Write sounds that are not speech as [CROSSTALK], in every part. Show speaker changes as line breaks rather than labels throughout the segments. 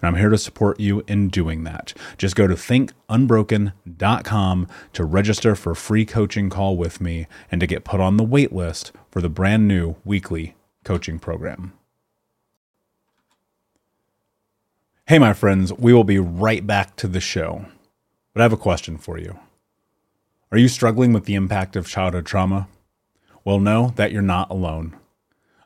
and I'm here to support you in doing that. Just go to thinkunbroken.com to register for a free coaching call with me and to get put on the wait list for the brand new weekly coaching program. Hey, my friends, we will be right back to the show. But I have a question for you. Are you struggling with the impact of childhood trauma? Well, know that you're not alone.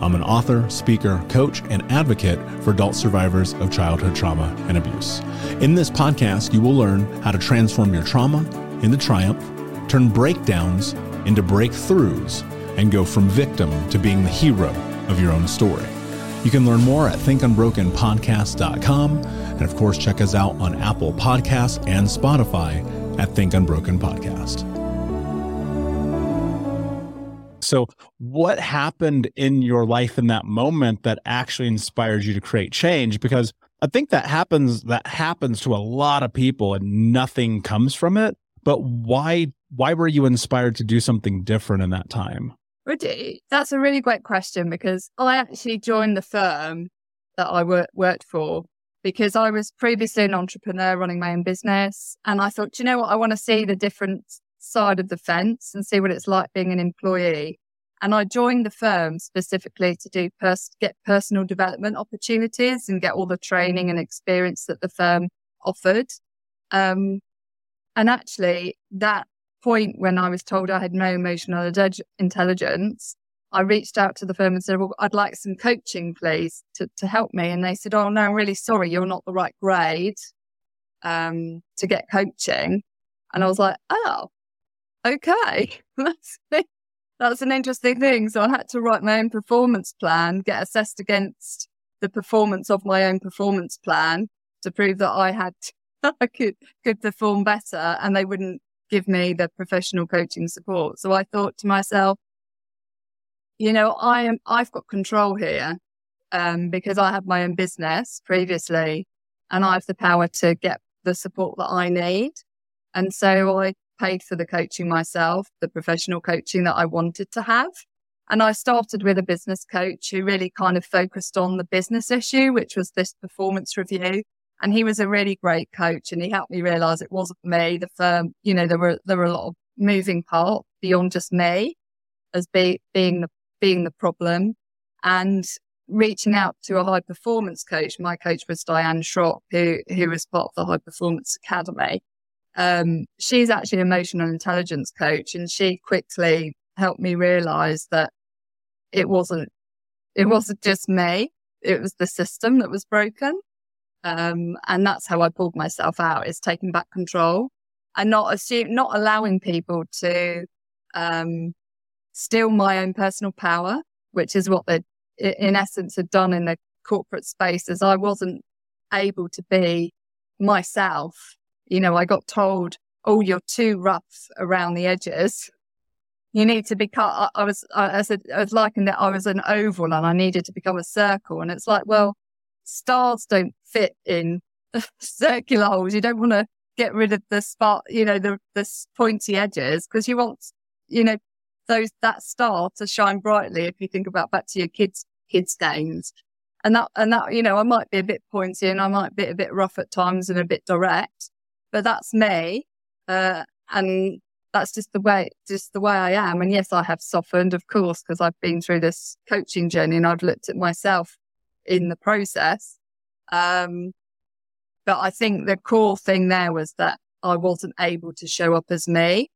I'm an author, speaker, coach, and advocate for adult survivors of childhood trauma and abuse. In this podcast, you will learn how to transform your trauma into triumph, turn breakdowns into breakthroughs, and go from victim to being the hero of your own story. You can learn more at thinkunbrokenpodcast.com, and of course, check us out on Apple Podcasts and Spotify at Think Unbroken Podcast. So, what happened in your life in that moment that actually inspired you to create change? Because I think that happens that happens to a lot of people and nothing comes from it. But why why were you inspired to do something different in that time?
That's a really great question because I actually joined the firm that I worked for because I was previously an entrepreneur running my own business. And I thought, you know what? I want to see the different side of the fence and see what it's like being an employee. And I joined the firm specifically to do pers- get personal development opportunities and get all the training and experience that the firm offered. Um, and actually, that point when I was told I had no emotional intelligence, I reached out to the firm and said, Well, I'd like some coaching, please, to, to help me. And they said, Oh, no, I'm really sorry. You're not the right grade um, to get coaching. And I was like, Oh, okay, [LAUGHS] that's that's an interesting thing. So I had to write my own performance plan, get assessed against the performance of my own performance plan to prove that I had [LAUGHS] I could could perform better, and they wouldn't give me the professional coaching support. So I thought to myself, you know, I am, I've got control here, um, because I have my own business previously and I have the power to get the support that I need. And so I paid for the coaching myself, the professional coaching that I wanted to have. And I started with a business coach who really kind of focused on the business issue, which was this performance review. And he was a really great coach and he helped me realize it wasn't me. The firm, you know, there were, there were a lot of moving parts beyond just me as be, being the, being the problem and reaching out to a high performance coach. My coach was Diane Schrock, who, who was part of the high performance academy. Um, she's actually an emotional intelligence coach and she quickly helped me realize that it wasn't, it wasn't just me. It was the system that was broken. Um, and that's how I pulled myself out is taking back control and not assume, not allowing people to, um, steal my own personal power, which is what they, in essence, had done in the corporate space as I wasn't able to be myself. You know, I got told, Oh, you're too rough around the edges you need to become, I, I was, I, I said, I was liking that I was an oval and I needed to become a circle. And it's like, well, stars don't fit in [LAUGHS] circular holes. You don't want to get rid of the spot, you know, the, the pointy edges because you want, you know, those, that star to shine brightly. If you think about back to your kids, kids games and that, and that, you know, I might be a bit pointy and I might be a bit rough at times and a bit direct, but that's me. Uh, and that's just the way, just the way I am. And yes, I have softened, of course, because I've been through this coaching journey and I've looked at myself in the process. Um, but I think the core thing there was that I wasn't able to show up as me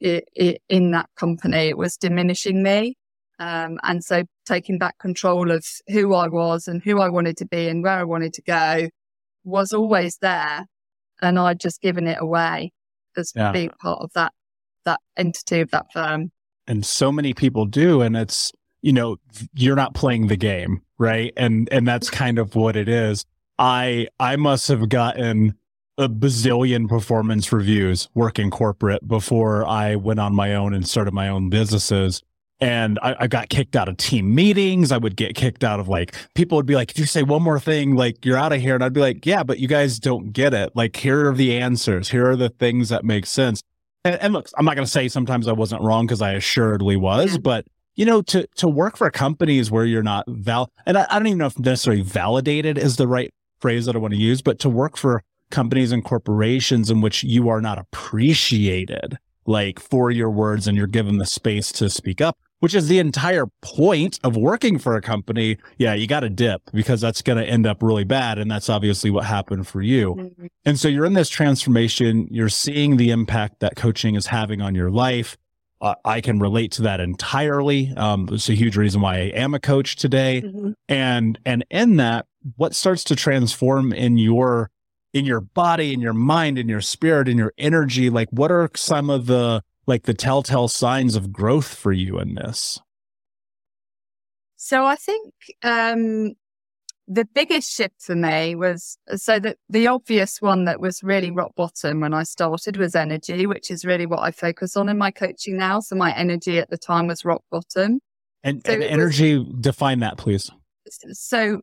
it, it, in that company. It was diminishing me. Um, and so taking back control of who I was and who I wanted to be and where I wanted to go was always there. And I'd just given it away as yeah. being part of that that entity of that firm.
And so many people do. And it's, you know, you're not playing the game, right? And, and that's kind of what it is. I, I must have gotten a bazillion performance reviews working corporate before I went on my own and started my own businesses. And I, I, got kicked out of team meetings. I would get kicked out of like, people would be like, if you say one more thing, like you're out of here. And I'd be like, yeah, but you guys don't get it. Like, here are the answers. Here are the things that make sense and, and look, I'm not going to say sometimes I wasn't wrong because I assuredly was, mm. but you know, to to work for companies where you're not val, and I, I don't even know if necessarily validated is the right phrase that I want to use, but to work for companies and corporations in which you are not appreciated, like for your words, and you're given the space to speak up which is the entire point of working for a company. Yeah, you got to dip because that's going to end up really bad. And that's obviously what happened for you. Mm-hmm. And so you're in this transformation. You're seeing the impact that coaching is having on your life. Uh, I can relate to that entirely. Um, it's a huge reason why I am a coach today. Mm-hmm. And, and in that, what starts to transform in your, in your body, in your mind, in your spirit, in your energy? Like, what are some of the, like the telltale signs of growth for you in this?
So I think um, the biggest shift for me was so that the obvious one that was really rock bottom when I started was energy, which is really what I focus on in my coaching now. So my energy at the time was rock bottom.
And, so and energy, was, define that, please.
So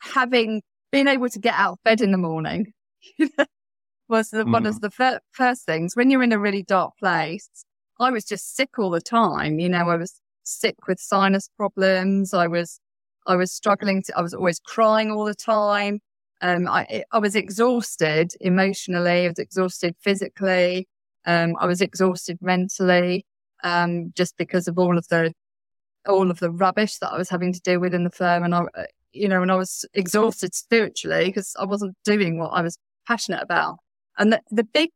having been able to get out of bed in the morning, [LAUGHS] was the, mm. one of mm. the fir- first things. When you're in a really dark place, I was just sick all the time. You know, I was sick with sinus problems. I was, I was struggling to, I was always crying all the time. Um, I, I was exhausted emotionally. I was exhausted physically. Um, I was exhausted mentally, um, just because of all of the, all of the rubbish that I was having to deal with in the firm. And I, you know, and I was exhausted spiritually because I wasn't doing what I was passionate about. And the, the big,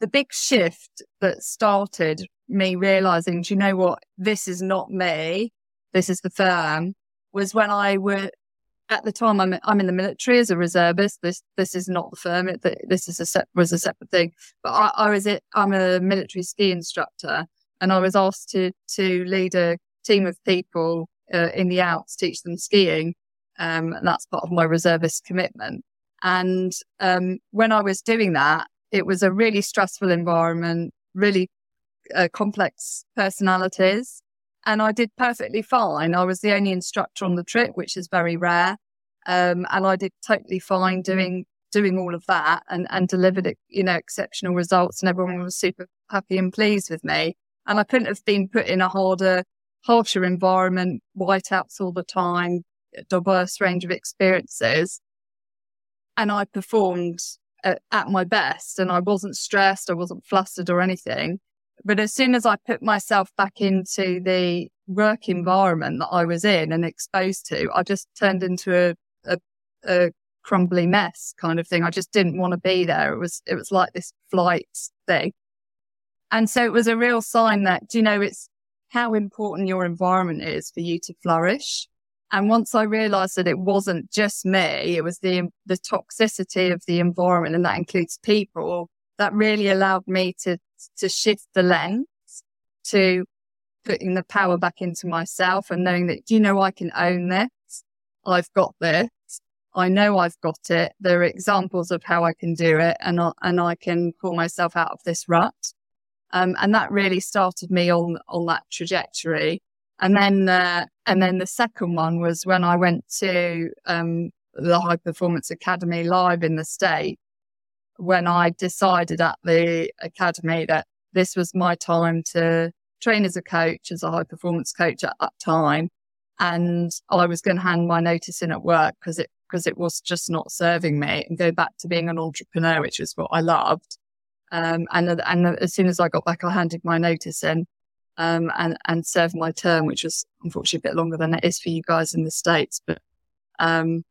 the big shift that started me realizing, do you know what? This is not me. This is the firm was when I were at the time I'm, I'm in the military as a reservist. This, this is not the firm. It, this is a was a separate thing, but I, I was it. I'm a military ski instructor and I was asked to, to lead a team of people uh, in the Alps, teach them skiing. Um, and that's part of my reservist commitment. And um, when I was doing that, it was a really stressful environment, really uh, complex personalities. and I did perfectly fine. I was the only instructor on the trip, which is very rare. Um, and I did totally fine doing doing all of that and, and delivered you know exceptional results and everyone was super happy and pleased with me and I couldn't have been put in a harder harsher environment whiteouts all the time diverse range of experiences and I performed at, at my best and I wasn't stressed I wasn't flustered or anything but as soon as I put myself back into the work environment that I was in and exposed to, I just turned into a, a, a crumbly mess kind of thing. I just didn't want to be there. It was, it was like this flight thing. And so it was a real sign that, you know, it's how important your environment is for you to flourish. And once I realized that it wasn't just me, it was the, the toxicity of the environment and that includes people that really allowed me to, to shift the lens to putting the power back into myself and knowing that, you know, I can own this. I've got this. I know I've got it. There are examples of how I can do it and I, and I can pull myself out of this rut. Um, and that really started me on, on that trajectory. And then, uh, and then the second one was when I went to, um, the high performance academy live in the state when I decided at the academy that this was my time to train as a coach, as a high performance coach at that time. And I was going to hand my notice in at work because it, because it was just not serving me and go back to being an entrepreneur, which is what I loved. Um, and, and as soon as I got back, I handed my notice in, um, and, and served my term, which was unfortunately a bit longer than it is for you guys in the States, but, um,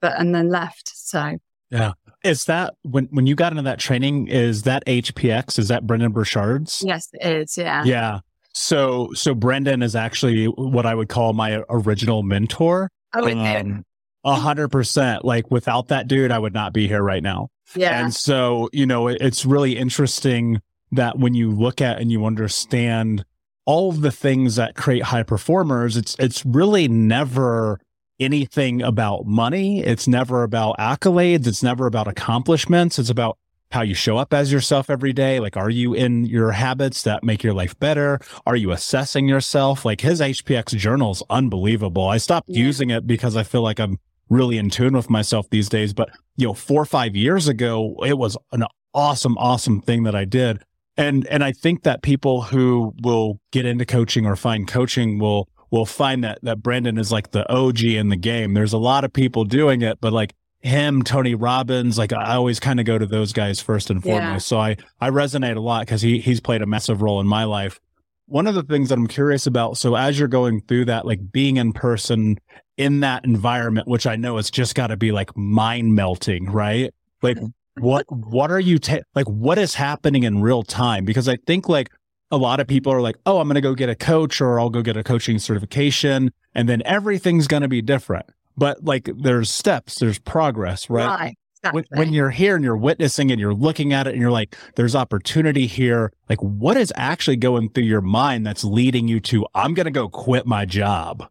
but, and then left. So
yeah. Is that when when you got into that training, is that HPX? Is that Brendon Burchard's?
Yes, it is. Yeah.
Yeah. So so Brendon is actually what I would call my original mentor.
Oh, um,
a hundred percent. Like without that dude, I would not be here right now.
Yeah.
And so, you know, it, it's really interesting that when you look at and you understand all of the things that create high performers, it's it's really never anything about money. It's never about accolades. It's never about accomplishments. It's about how you show up as yourself every day. Like, are you in your habits that make your life better? Are you assessing yourself? Like his HPX journal is unbelievable. I stopped yeah. using it because I feel like I'm really in tune with myself these days. But, you know, four or five years ago, it was an awesome, awesome thing that I did. And, and I think that people who will get into coaching or find coaching will will find that that Brendon is like the OG in the game. There's a lot of people doing it, but like him, Tony Robbins, like I always kind of go to those guys first and foremost. Yeah. So I I resonate a lot because he he's played a massive role in my life. One of the things that I'm curious about, so as you're going through that, like being in person in that environment, which I know it's just got to be like mind melting, right? Like mm-hmm. What what are you ta- like what is happening in real time? Because I think like a lot of people are like, oh, I'm going to go get a coach or I'll go get a coaching certification and then everything's going to be different. But like there's steps, there's progress, right?
right.
When, when, you're here and you're witnessing and you're looking at it and you're like, there's opportunity here. Like, what is actually going through your mind that's leading you to, I'm going to go quit my job?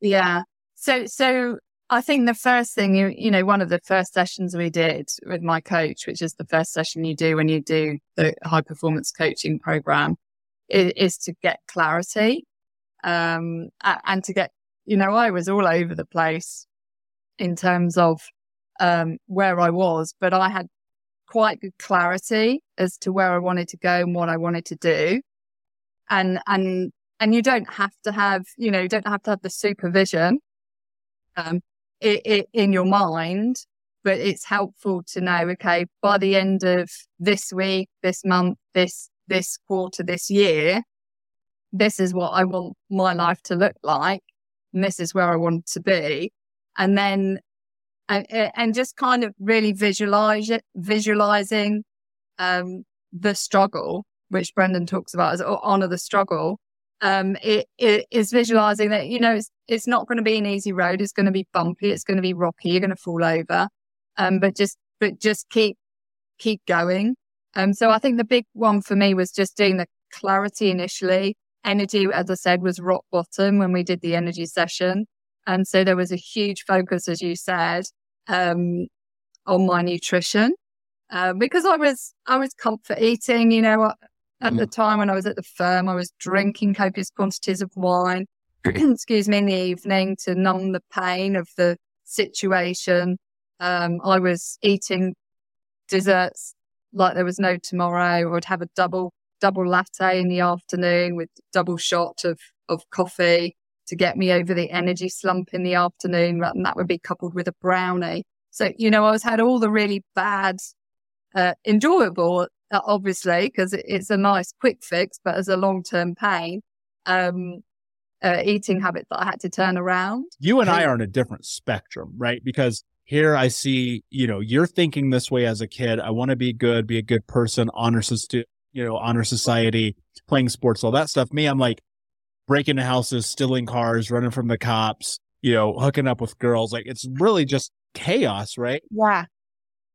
Yeah. So, so I think the first thing you, you know, one of the first sessions we did with my coach, which is the first session you do when you do the high performance coaching program, is, is to get clarity um, and to get, you know, I was all over the place in terms of um, where I was, but I had quite good clarity as to where I wanted to go and what I wanted to do. And, and, and you don't have to have, you know, you don't have to have the supervision, um, it, it, in your mind, but it's helpful to know, okay, by the end of this week, this month, this this quarter, this year, this is what I want my life to look like. And this is where I want to be. And then, and, and just kind of really visualize it, visualizing, um, the struggle, which Brendon talks about as honor the struggle. Um, it, it is visualizing that, you know, it's, it's not going to be an easy road. It's going to be bumpy. It's going to be rocky. You're going to fall over. Um, but just, but just keep, keep going. Um, so I think the big one for me was just doing the clarity initially. Energy, as I said, was rock bottom when we did the energy session. And so there was a huge focus, as you said, um, on my nutrition. Uh, because I was, I was comfort eating, you know, At the time when I was at the firm, I was drinking copious quantities of wine, [CLEARS THROAT] excuse me, in the evening to numb the pain of the situation. Um, I was eating desserts like there was no tomorrow. I would have a double double latte in the afternoon with double shot of of coffee to get me over the energy slump in the afternoon, and that would be coupled with a brownie. So you know, I was had all the really bad, uh, enjoyable, obviously, because it's a nice quick fix, but as a long term pain. Um, uh, eating habit that I had to turn around.
You and I are on a different spectrum, right? Because here I see, you know, you're thinking this way as a kid. I want to be good, be a good person, honor, you know, honor society, playing sports, all that stuff. Me, I'm like breaking houses, stealing cars, running from the cops, you know, hooking up with girls. Like it's really just chaos, right?
Yeah.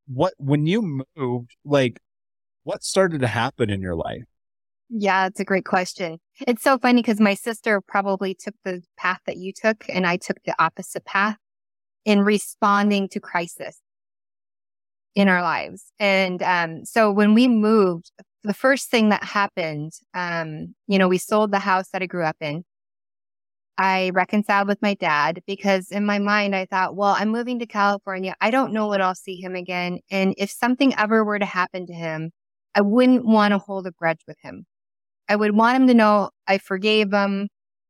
What, when you moved, like what started to happen in your life?
Yeah, it's a great question. It's so funny because my sister probably took the path that you took and I took the opposite path in responding to crisis in our lives. And um, so when we moved, the first thing that happened, um, you know, we sold the house that I grew up in. I reconciled with my dad because in my mind, I thought, well, I'm moving to California. I don't know when I'll see him again. And if something ever were to happen to him, I wouldn't want to hold a grudge with him. I would want him to know I forgave him.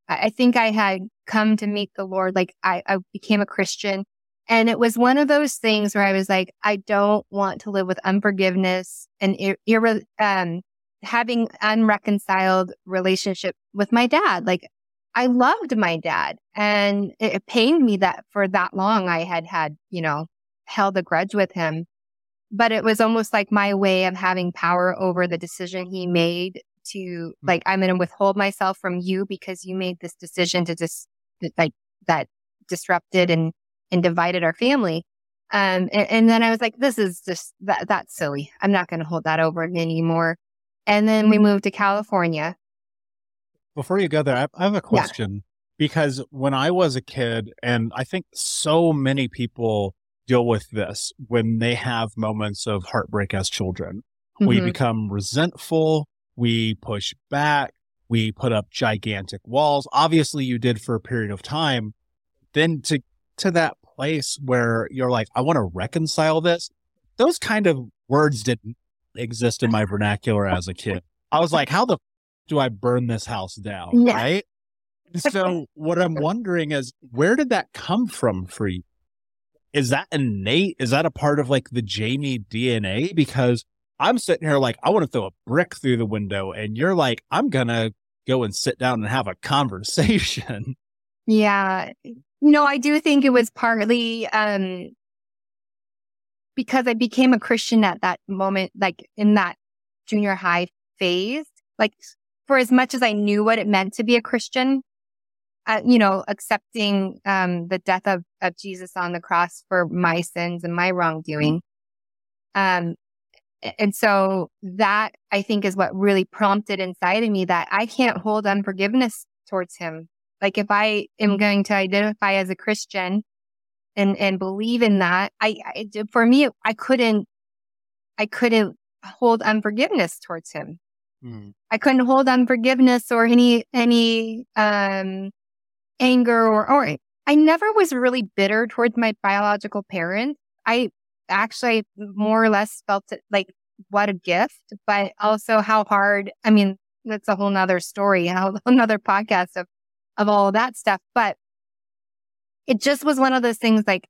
I think I had come to meet the Lord. Like I, I became a Christian. And it was one of those things where I was like, I don't want to live with unforgiveness and ir- um, having unreconciled relationship with my dad. Like I loved my dad and it pained me that for that long I had had, you know, held a grudge with him. But it was almost like my way of having power over the decision he made to mm. like I'm going to withhold myself from you because you made this decision to just like that disrupted and and divided our family. Um, and, and, then I was like, this is just that that's silly. I'm not going to hold that over anymore. And then we moved to California.
Before you go there, I have a question yeah. because when I was a kid, and I think so many people deal with this when they have moments of heartbreak as children. Mm-hmm. We become resentful we push back. We put up gigantic walls. Obviously, you did for a period of time. Then to to that place where you're like, I want to reconcile this. Those kind of words didn't exist in my vernacular as a kid. I was like, how the f- do I burn this house down? Yeah. Right. So what I'm wondering is where did that come from for you? Is that innate? Is that a part of like the Jaime DNA? Because I'm sitting here like, I want to throw a brick through the window. And you're like, I'm going to go and sit down and have a conversation. [LAUGHS]
Yeah. No, I do think it was partly um, because I became a Christian at that moment, like in that junior high phase. Like, for as much as I knew what it meant to be a Christian, uh, you know, accepting um, the death of, of Jesus on the cross for my sins and my wrongdoing, um, and so that I think is what really prompted inside of me that I can't hold unforgiveness towards him. Like if I am going to identify as a Christian and, and believe in that, I, I for me, I couldn't, I couldn't hold unforgiveness towards him. Mm. I couldn't hold unforgiveness or any, any, um, anger or, or I never was really bitter towards my biological parents. I actually more or less felt it like what a gift, but also how hard. I mean, that's a whole nother story, [LAUGHS] a whole nother podcast of, of all of that stuff. But it just was one of those things like,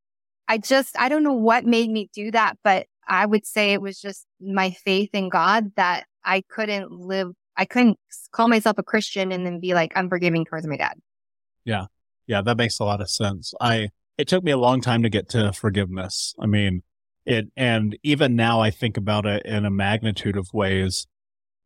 I just, I don't know what made me do that, but I would say it was just my faith in God that I couldn't live, I couldn't call myself a Christian and then be like unforgiving towards my dad.
Yeah. Yeah. That makes a lot of sense. I, it took me a long time to get to forgiveness. I mean, it, and even now I think about it in a magnitude of ways,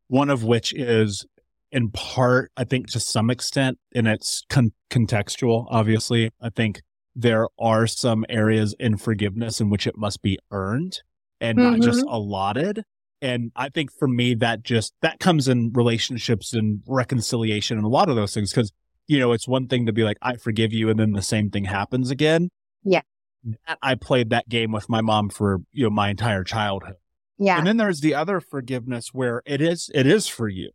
one of which is in part, I think to some extent, and it's con- contextual, obviously. I think there are some areas in forgiveness in which it must be earned and mm-hmm. not just mm-hmm. allotted. And I think for me, that just, that comes in relationships and reconciliation and a lot of those things. Cause, you know, it's one thing to be like, I forgive you. And then the same thing happens again.
Yeah
I played that game with my mom for, you know, my entire childhood.
Yeah.
And then there's the other forgiveness where it is it is for you.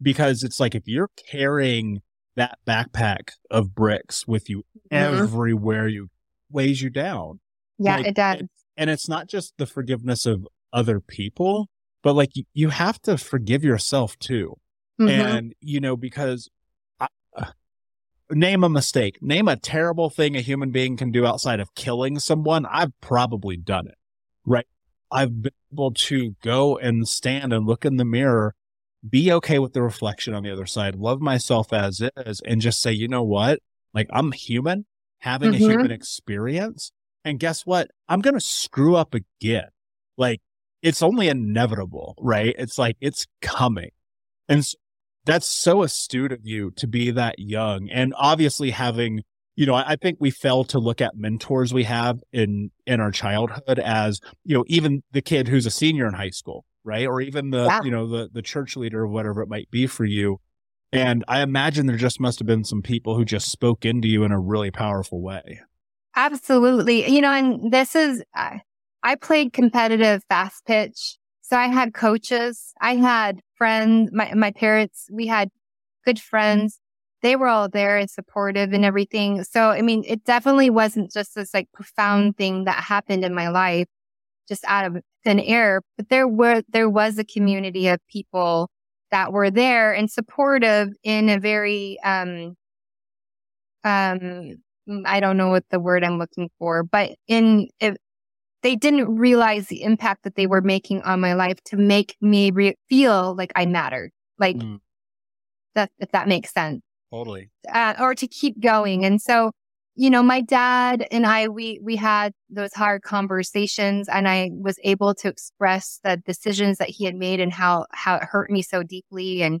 Because it's like if you're carrying that backpack of bricks with you
Mhm.
everywhere you weighs you down.
yeah,
like,
it does.
And it's not just the forgiveness of other people, but like you, you have to forgive yourself too.
Mhm.
And, you know, because name a mistake, name a terrible thing a human being can do outside of killing someone. I've probably done it, right? I've been able to go and stand and look in the mirror, be okay with the reflection on the other side, love myself as is, and just say, you know what? Like I'm human having
Mhm.
a human experience. And guess what? I'm going to screw up again. Like it's only inevitable, right? It's like it's coming. And s- that's so astute of you to be that young and obviously having, you know, I, I think we fail to look at mentors we have in, in our childhood as, you know, even the kid who's a senior in high school, right? Or even the,
Yeah.
you know, the, the church leader or whatever it might be for you. And I imagine there just must have been some people who just spoke into you in a really powerful way.
Absolutely. You know, and this is, uh, I played competitive fast pitch. So I had coaches, I had friends, my, my parents, we had good friends. They were all there and supportive and everything. So, I mean, it definitely wasn't just this like profound thing that happened in my life just out of thin air, but there were, there was a community of people that were there and supportive in a very, um, um, I don't know what the word I'm looking for, but in if they didn't realize the impact that they were making on my life to make me re- feel like I mattered, like
Mm.
that if that makes sense,
Totally.
uh, or to keep going. And so, you know, my dad and I we we had those hard conversations, and I was able to express the decisions that he had made and how how it hurt me so deeply, and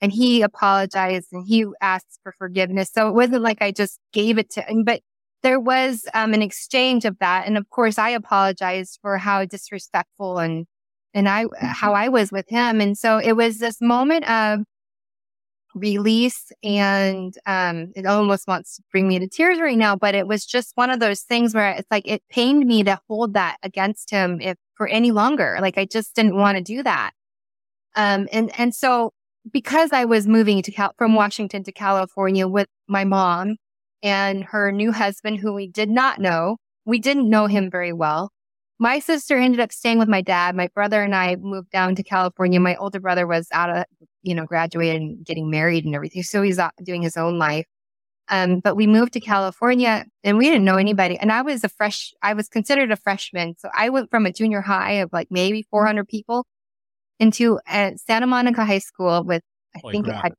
And he apologized and he asked for forgiveness. So it wasn't like I just gave it to him, but there was um, an exchange of that. And of course, I apologized for how disrespectful and and I how I was with him. And so it was this moment of release and um it almost wants to bring me to tears right now but it was just one of those things where it's like it pained me to hold that against him if for any longer like i just didn't want to do that um and and so because I was moving to Cal- from Washington to California with my mom and her new husband, who we did not know, we didn't know him very well. My sister ended up staying with my dad. My brother and I moved down to California. My older brother was out of, you know, graduated and getting married and everything. So he's doing his own life. Um, but we moved to California and we didn't know anybody. And I was a fresh, I was considered a freshman. So I went from a junior high of like maybe 400 people into uh, Santa Monica High School with, I
Holy
think
crap.
it had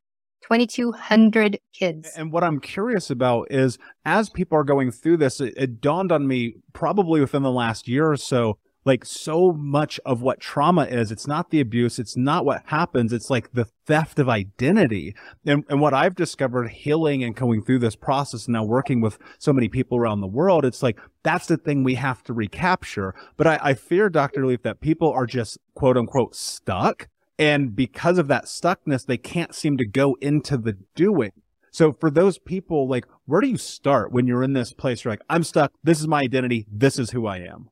2,200 kids.
And what I'm curious about is as people are going through this, it, it dawned on me probably within the last year or so, like so much of what trauma is, it's not the abuse, it's not what happens, it's like the theft of identity. And, and what I've discovered healing and going through this process and now working with so many people around the world, it's like that's the thing we have to recapture. But I, I fear, Dr. Leaf, that people are just quote unquote stuck. And because of that stuckness, they can't seem to go into the doing. So for those people, like, where do you start when you're in this place? You're like, I'm stuck. This is my identity. This is who I am.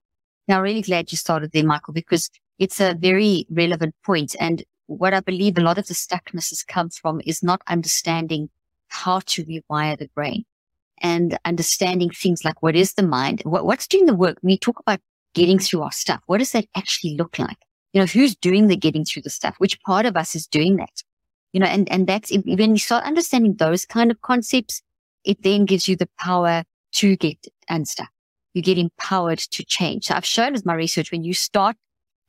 Now, I'm really glad you started there, Michael, because it's a very relevant point. And what I believe a lot of the stuckness has come from is not understanding how to rewire the brain and understanding things like what is the mind, what, what's doing the work. We talk about getting through our stuff. What does that actually look like? You know, who's doing the getting through the stuff? Which part of us is doing that? You know, and, and that's when you start understanding those kind of concepts, it then gives you the power to get unstuck. You get empowered to change. So I've shown with my research when you start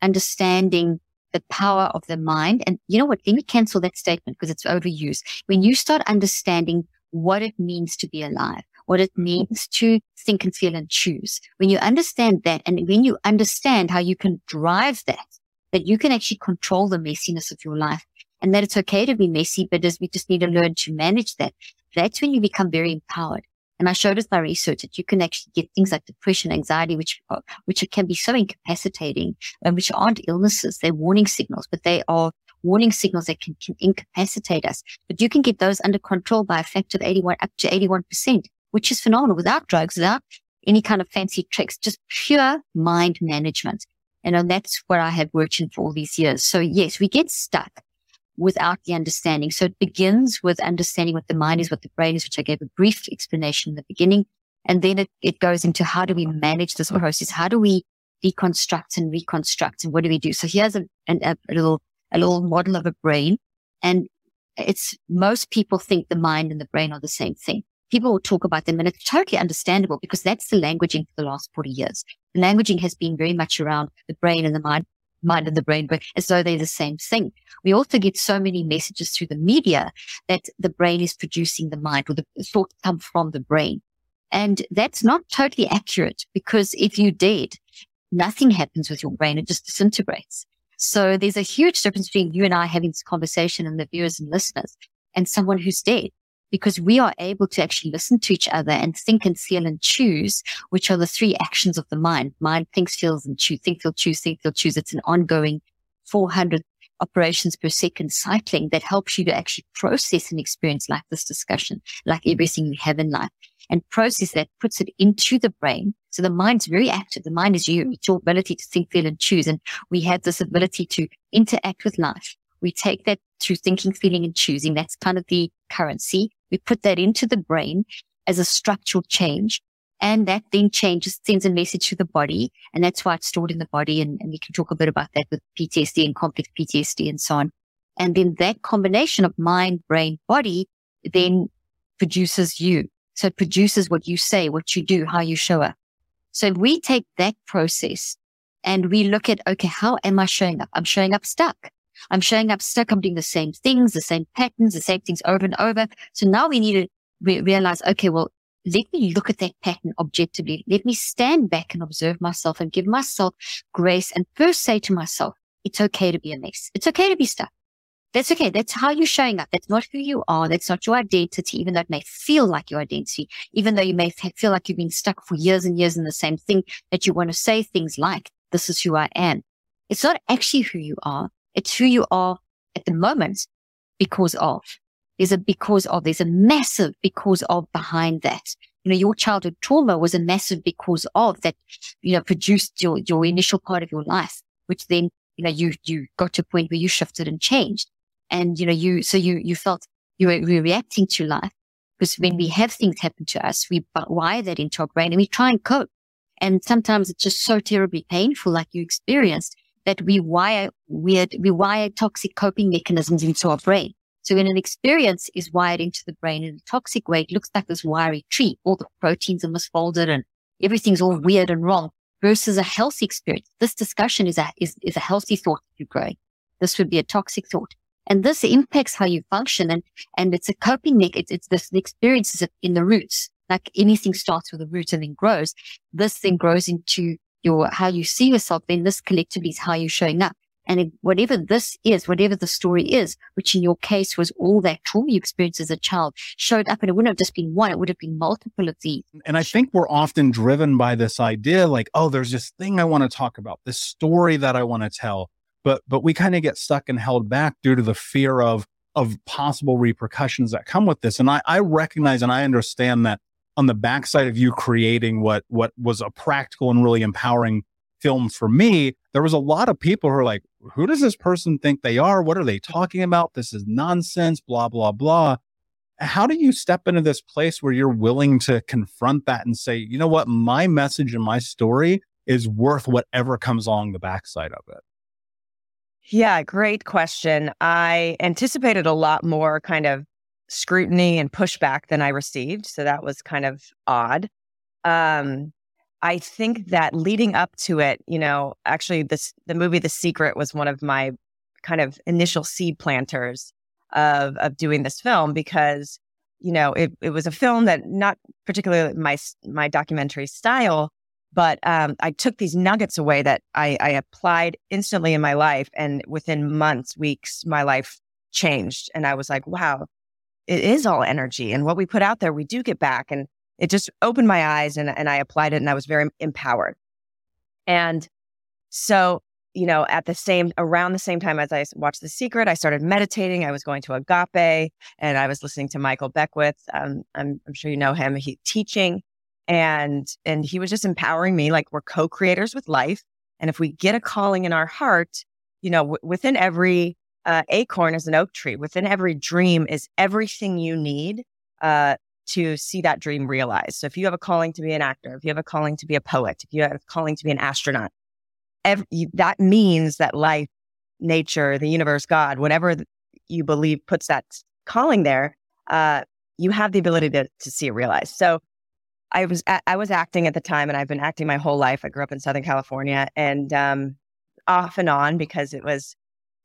understanding the power of the mind, and you know what? Let me cancel that statement because it's overused. When you start understanding what it means to be alive, what it means to think and feel and choose. When you understand that, and when you understand how you can drive that, that you can actually control the messiness of your life and that it's okay to be messy, but as we just need to learn to manage that, that's when you become very empowered. And I showed us my research that you can actually get things like depression, anxiety, which are, which can be so incapacitating and which aren't illnesses. They're warning signals, but they are warning signals that can, can incapacitate us. But you can get those under control by a factor of 81 up to 81% which is phenomenal without drugs, without any kind of fancy tricks, just pure mind management. And uh, that's where I have worked in for all these years. So yes, we get stuck without the understanding. So it begins with understanding what the mind is, what the brain is, which I gave a brief explanation in the beginning. And then it, it goes into how do we manage this process? How do we deconstruct and reconstruct? And what do we do? So here's a, a, a little, a little model of a brain. And it's most people think the mind and the brain are the same thing people will talk about them and it's totally understandable because that's the languaging for the last 40 years. The languaging has been very much around the brain and the mind, mind and the brain, but as though they're the same thing. We also get so many messages through the media that the brain is producing the mind or the thoughts come from the brain. And that's not totally accurate because if you did, nothing happens with your brain. It just disintegrates. So there's a huge difference between you and I having this conversation and the viewers and listeners and someone who's dead because we are able to actually listen to each other and think and feel and choose, which are the three actions of the mind. Mind thinks, feels, and choose. Think, feel, choose, think, feel, choose. It's an ongoing 400 operations per second cycling that helps you to actually process an experience like this discussion, like everything you have in life and process that puts it into the brain. So the mind's very active. The mind is you. It's your ability to think, feel, and choose. And we have this ability to interact with life. We take that through thinking, feeling, and choosing. That's kind of the currency. We put that into the brain as a structural change. And that then changes, sends a message to the body. And that's why it's stored in the body. And, and we can talk a bit about that with PTSD and complex PTSD and so on. And then that combination of mind, brain, body then produces you. So it produces what you say, what you do, how you show up. So we take that process and we look at, okay, how am I showing up? I'm showing up stuck. I'm showing up stuck. I'm doing the same things, the same patterns, the same things over and over. So now we need to re- realize, okay, well, let me look at that pattern objectively. Let me stand back and observe myself and give myself grace and first say to myself, it's okay to be a mess. It's okay to be stuck. That's okay. That's how you're showing up. That's not who you are. That's not your identity, even though it may feel like your identity, even though you may feel like you've been stuck for years and years in the same thing that you want to say things like, this is who I am. It's not actually who you are. It's who you are at the moment because of. There's a because of, there's a massive because of behind that. You know, your childhood trauma was a massive because of that, you know, produced your, your initial part of your life, which then, you know, you, you got to a point where you shifted and changed. And, you know, you, so you, you felt you were reacting to life because when we have things happen to us, we wire that into our brain and we try and cope. And sometimes it's just so terribly painful, like you experienced, that we wire weird, we wire toxic coping mechanisms into our brain. So when an experience is wired into the brain in a toxic way, it looks like this wiry tree. All the proteins are misfolded and everything's all weird and wrong versus a healthy experience. This discussion is a, is, is a healthy thought you're growing. This would be a toxic thought. And this impacts how you function. And, and it's a coping mechanism. It's, it's this, the experience is in the roots. Like anything starts with a root and then grows. This then grows into your, how you see yourself, then this collectively is how you're showing up. And whatever this is, whatever the story is, which in your case was all that trauma you experienced as a child, showed up and it wouldn't have just been one, it would have been multiple of these.
And I think we're often driven by this idea like, oh, there's this thing I want to talk about, this story that I want to tell. But but we kind of get stuck and held back due to the fear of of possible repercussions that come with this. And I, I recognize and I understand that on the backside of you creating what what was a practical and really empowering film for me, there was a lot of people who are like, who does this person think they are? What are they talking about? This is nonsense, blah, blah, blah. How do you step into this place where you're willing to confront that and say, you know what, my message and my story is worth whatever comes along the backside of it?
Yeah, great question. I anticipated a lot more kind of scrutiny and pushback than I received. So that was kind of odd. Um, I think that leading up to it, you know, actually this the movie The Secret was one of my kind of initial seed planters of of doing this film because you know it, it was a film that not particularly my my documentary style but um, I took these nuggets away that I, I applied instantly in my life, and within months, weeks, my life changed, and I was like, wow, it is all energy, and what we put out there, we do get back, and it just opened my eyes, and and I applied it, and I was very empowered, and so you know, at the same around the same time as I watched The Secret, I started meditating. I was going to Agape, and I was listening to Michael Beckwith. Um, I'm, I'm sure you know him. He teaching, and and he was just empowering me like we're co-creators with life and if we get a calling in our heart you know w- within every uh, acorn is an oak tree. Within every dream is everything you need uh, to see that dream realized. So if you have a calling to be an actor if you have a calling to be a poet if you have a calling to be an astronaut every, that means that life nature the universe god whatever you believe puts that calling there uh, you have the ability to, to see it realized. So I was I was acting at the time, and I've been acting my whole life. I grew up in Southern California, and um, off and on because it was,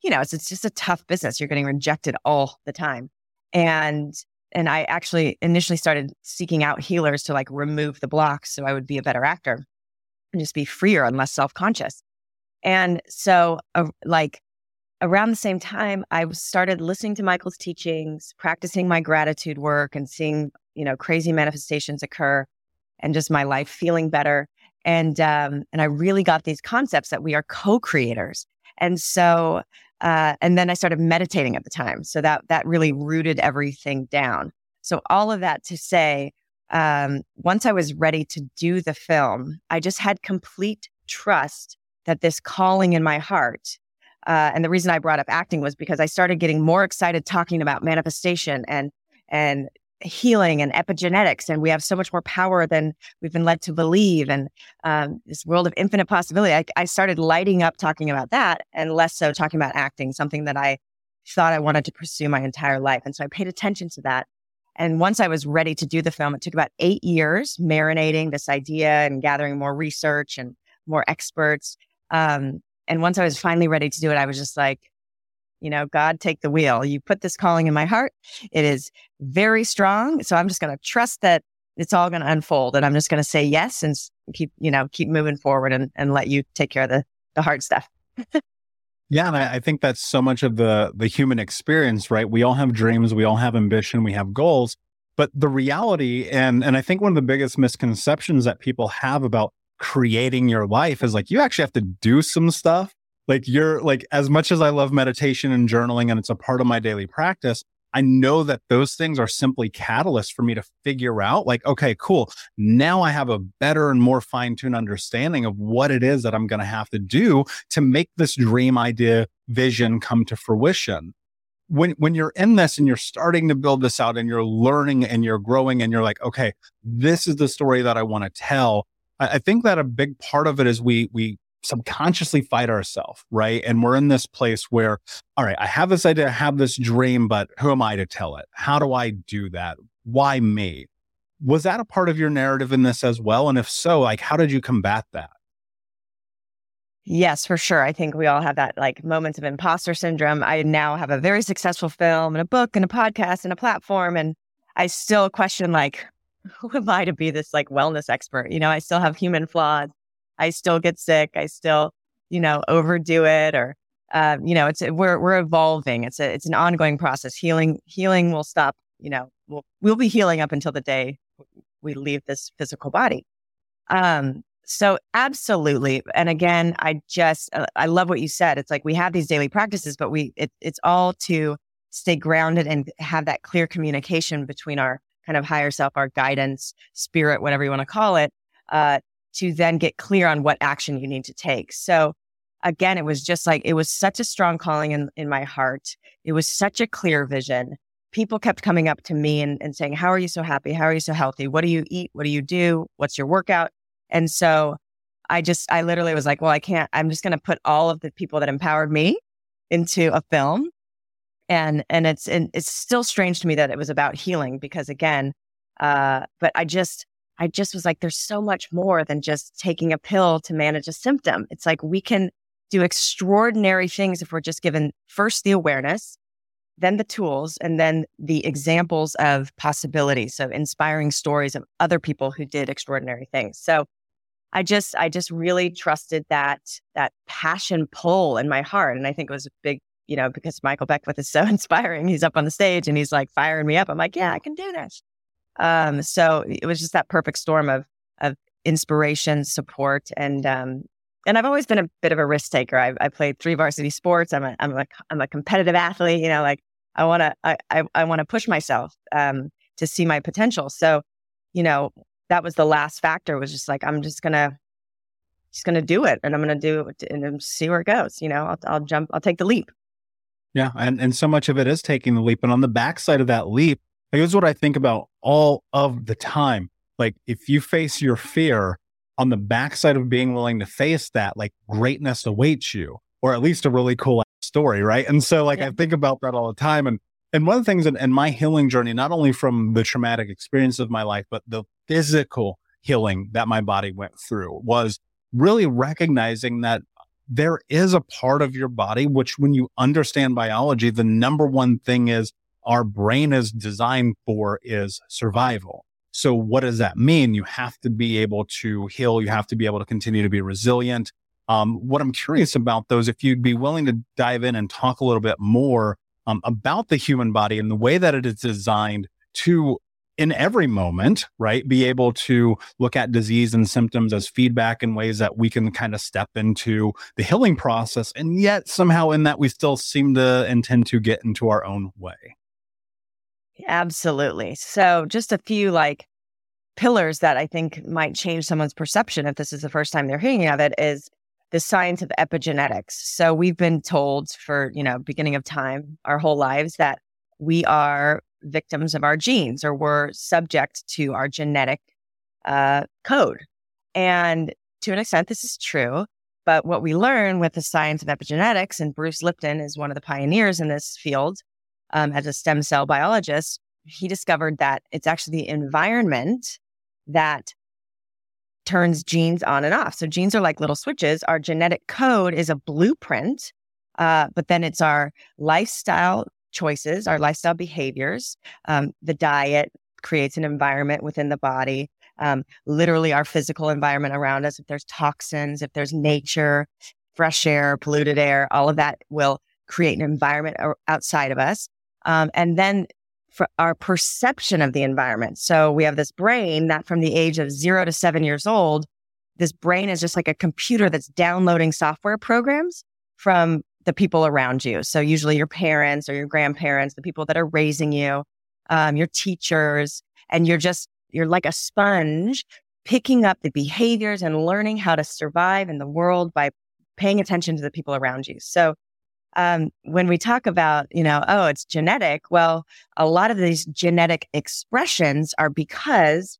you know, it's, it's just a tough business. You're getting rejected all the time, and and I actually initially started seeking out healers to like remove the blocks so I would be a better actor and just be freer and less self conscious. And so, uh, like around the same time, I started listening to Michael's teachings, practicing my gratitude work, and seeing you know crazy manifestations occur and just my life feeling better. And um, and I really got these concepts that we are co-creators. And so uh, and then I started meditating at the time. So that that really rooted everything down. So all of that to say, um, once I was ready to do the film, I just had complete trust that this calling in my heart. Uh, and the reason I brought up acting was because I started getting more excited talking about manifestation and and healing and epigenetics, and we have so much more power than we've been led to believe, and um, this world of infinite possibility. I, I started lighting up talking about that, and less so talking about acting, something that I thought I wanted to pursue my entire life. And so I paid attention to that. And once I was ready to do the film, it took about eight years marinating this idea and gathering more research and more experts. Um, and once I was finally ready to do it, I was just like, you know, God, take the wheel. You put this calling in my heart. It is very strong. So I'm just going to trust that it's all going to unfold and I'm just going to say yes and keep, you know, keep moving forward and, and let you take care of the, the hard stuff. [LAUGHS]
yeah. And I, I think that's so much of the, the human experience, right? We all have dreams. We all have ambition. We have goals, but the reality and, and I think one of the biggest misconceptions that people have about creating your life is like, you actually have to do some stuff like you're like, as much as I love meditation and journaling and it's a part of my daily practice, I know that those things are simply catalysts for me to figure out like, okay, cool. Now I have a better and more fine tuned understanding of what it is that I'm going to have to do to make this dream idea vision come to fruition. When, when you're in this and you're starting to build this out and you're learning and you're growing and you're like, okay, this is the story that I want to tell. I think that a big part of it is we, we subconsciously fight ourselves, right? And we're in this place where, all right, I have this idea, I have this dream, but who am I to tell it? How do I do that? Why me? Was that a part of your narrative in this as well? And if so, like, how did you combat that?
Yes, for sure. I think we all have that like moments of imposter syndrome. I now have a very successful film and a book and a podcast and a platform. And I still question like, [LAUGHS] who am I to be this like wellness expert? You know, I still have human flaws. I still get sick. I still, you know, overdo it or, um, you know, it's, we're, we're evolving. It's a, it's an ongoing process. Healing, healing will stop, you know, we'll, we'll be healing up until the day we leave this physical body. Um, so absolutely. And again, I just, uh, I love what you said. It's like we have these daily practices, but we, it, it's all to stay grounded and have that clear communication between our kind of higher self, our guidance, spirit, whatever you want to call it, uh, to then get clear on what action you need to take. So again, it was just like, it was such a strong calling in, in my heart. It was such a clear vision. People kept coming up to me and, and saying, how are you so happy? How are you so healthy? What do you eat? What do you do? What's your workout? And so I just, I literally was like, well, I can't, I'm just going to put all of the people that empowered me into a film. And, and it's, and it's still strange to me that it was about healing because again, uh, but I just, I just was like, there's so much more than just taking a pill to manage a symptom. It's like we can do extraordinary things if we're just given first the awareness, then the tools, and then the examples of possibilities, of inspiring stories of other people who did extraordinary things. So I just, I just really trusted that, that passion pull in my heart. And I think it was a big, you know, because Michael Beckwith is so [LAUGHS] inspiring. He's up on the stage and he's like firing me up. I'm like, yeah, I can do this. Um, so it was just that perfect storm of, of inspiration, support, and, um, and I've always been a bit of a risk taker. I've, I played three varsity sports. I'm a, I'm a, I'm a competitive athlete. You know, like I want to, I, I, I want to push myself, um, to see my potential. So, you know, that was the last factor was just like, I'm just to, just to do it and I'm to do it and see where it goes. You know, I'll, I'll jump, I'll take the leap.
Yeah. And, and so much of it is taking the leap. And on the backside of that leap, like, here's what I think about all of the time. Like, if you face your fear on the backside of being willing to face that, like greatness awaits you, or at least a really cool story, right? And so, like, yeah. I think about that all the time. And and one of the things in, in my healing journey, not only from the traumatic experience of my life, but the physical healing that my body went through was really recognizing that there is a part of your body, which when you understand biology, the number one thing is our brain is designed for is survival. So what does that mean? You have to be able to heal. You have to be able to continue to be resilient. Um, what I'm curious about those, if you'd be willing to dive in and talk a little bit more um, about the human body and the way that it is designed to in every moment, right? Be able to look at disease and symptoms as feedback in ways that we can kind of step into the healing process. And yet somehow in that we still seem to intend to get into our own way.
Absolutely. So, just a few like pillars that I think might change someone's perception if this is the first time they're hearing of it is the science of epigenetics. So, we've been told for, you know, beginning of time, our whole lives that we are victims of our genes or we're subject to our genetic uh, code. And to an extent, this is true. But what we learn with the science of epigenetics, and Bruce Lipton is one of the pioneers in this field, um, as a stem cell biologist, he discovered that it's actually the environment that turns genes on and off. So genes are like little switches. Our genetic code is a blueprint, uh, but then it's our lifestyle choices, our lifestyle behaviors. Um, the diet creates an environment within the body. Um, literally, our physical environment around us. If there's toxins, if there's nature, fresh air, polluted air, all of that will create an environment outside of us. Um, and then for our perception of the environment. So we have this brain that from the age of zero to seven years old, this brain is just like a computer that's downloading software programs from the people around you. So usually your parents or your grandparents, the people that are raising you, um, your teachers, and you're just, you're like a sponge picking up the behaviors and learning how to survive in the world by paying attention to the people around you. So um, when we talk about, you know, oh, it's genetic, well, a lot of these genetic expressions are because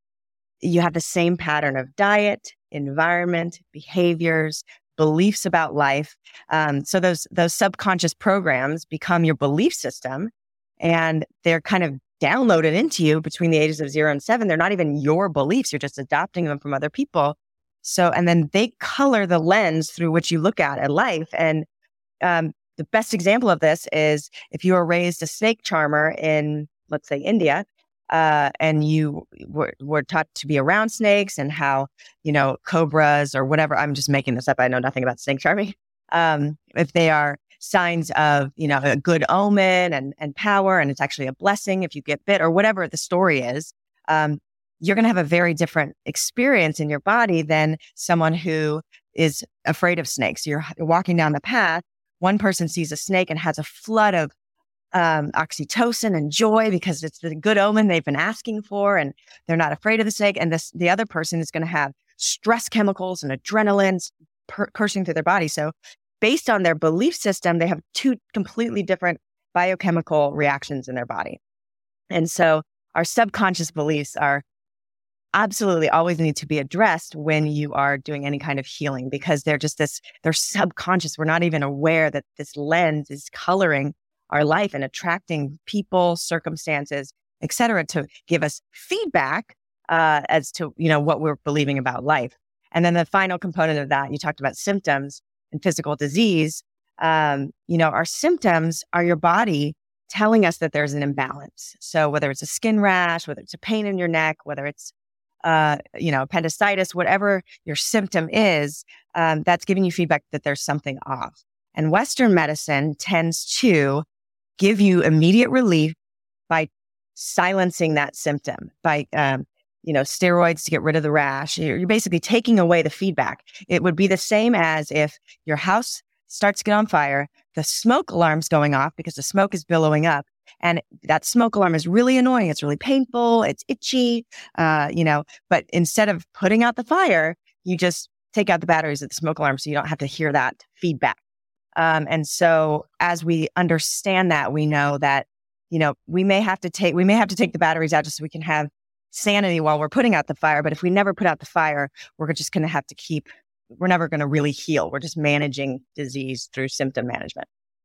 you have the same pattern of diet, environment, behaviors, beliefs about life. Um, so those those subconscious programs become your belief system, and they're kind of downloaded into you between the ages of zero and seven. They're not even your beliefs; you're just adopting them from other people. So, and then they color the lens through which you look at at life. And um, the best example of this is if you were raised a snake charmer in, let's say, India, uh, and you were, were taught to be around snakes and how, you know, cobras or whatever, I'm just making this up. I know nothing about snake charming. [LAUGHS] Um, if they are signs of, you know, a good omen and, and power, and it's actually a blessing if you get bit or whatever the story is, um, you're going to have a very different experience in your body than someone who is afraid of snakes. You're walking down the path one person sees a snake and has a flood of um, oxytocin and joy because it's the good omen they've been asking for, and they're not afraid of the snake. And this the other person is going to have stress chemicals and adrenaline per- coursing through their body. So, based on their belief system, they have two completely different biochemical reactions in their body. And so, our subconscious beliefs are absolutely always need to be addressed when you are doing any kind of healing because they're just this, they're subconscious. We're not even aware that this lens is coloring our life and attracting people, circumstances, et cetera, to give us feedback uh, as to, you know, what we're believing about life. And then the final component of that, you talked about symptoms and physical disease. Um, you know, our symptoms are your body telling us that there's an imbalance. So whether it's a skin rash, whether it's a pain in your neck, whether it's uh, you know, appendicitis, whatever your symptom is, um, that's giving you feedback that there's something off. And Western medicine tends to give you immediate relief by silencing that symptom, by, um, you know, steroids to get rid of the rash. You're, you're basically taking away the feedback. It would be the same as if your house starts to get on fire, the smoke alarm's going off because the smoke is billowing up. And that smoke alarm is really annoying. It's really painful. It's itchy, uh, you know, but instead of putting out the fire, you just take out the batteries of the smoke alarm so you don't have to hear that feedback. Um, and so as we understand that, we know that, you know, we may have to take, we may have to take the batteries out just so we can have sanity while we're putting out the fire. But if we never put out the fire, we're just going to have to keep we're never going to really heal. We're just managing disease through symptom management.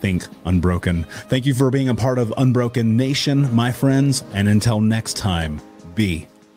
Think Unbroken. Thank you for being a part of Unbroken Nation, my friends, and until next time, be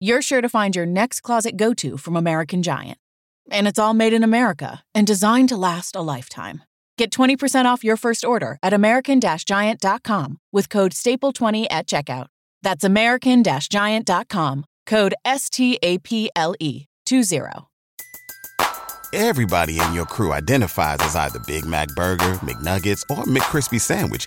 you're sure to find your next closet go to from American Giant. And it's all made in America and designed to last a lifetime. Get 20% off your first order at American Giant.com with code STAPLE20 at checkout. That's American Giant.com, code S T A P L E 20.
Everybody in your crew identifies as either Big Mac Burger, McNuggets, or McCrispy Sandwich,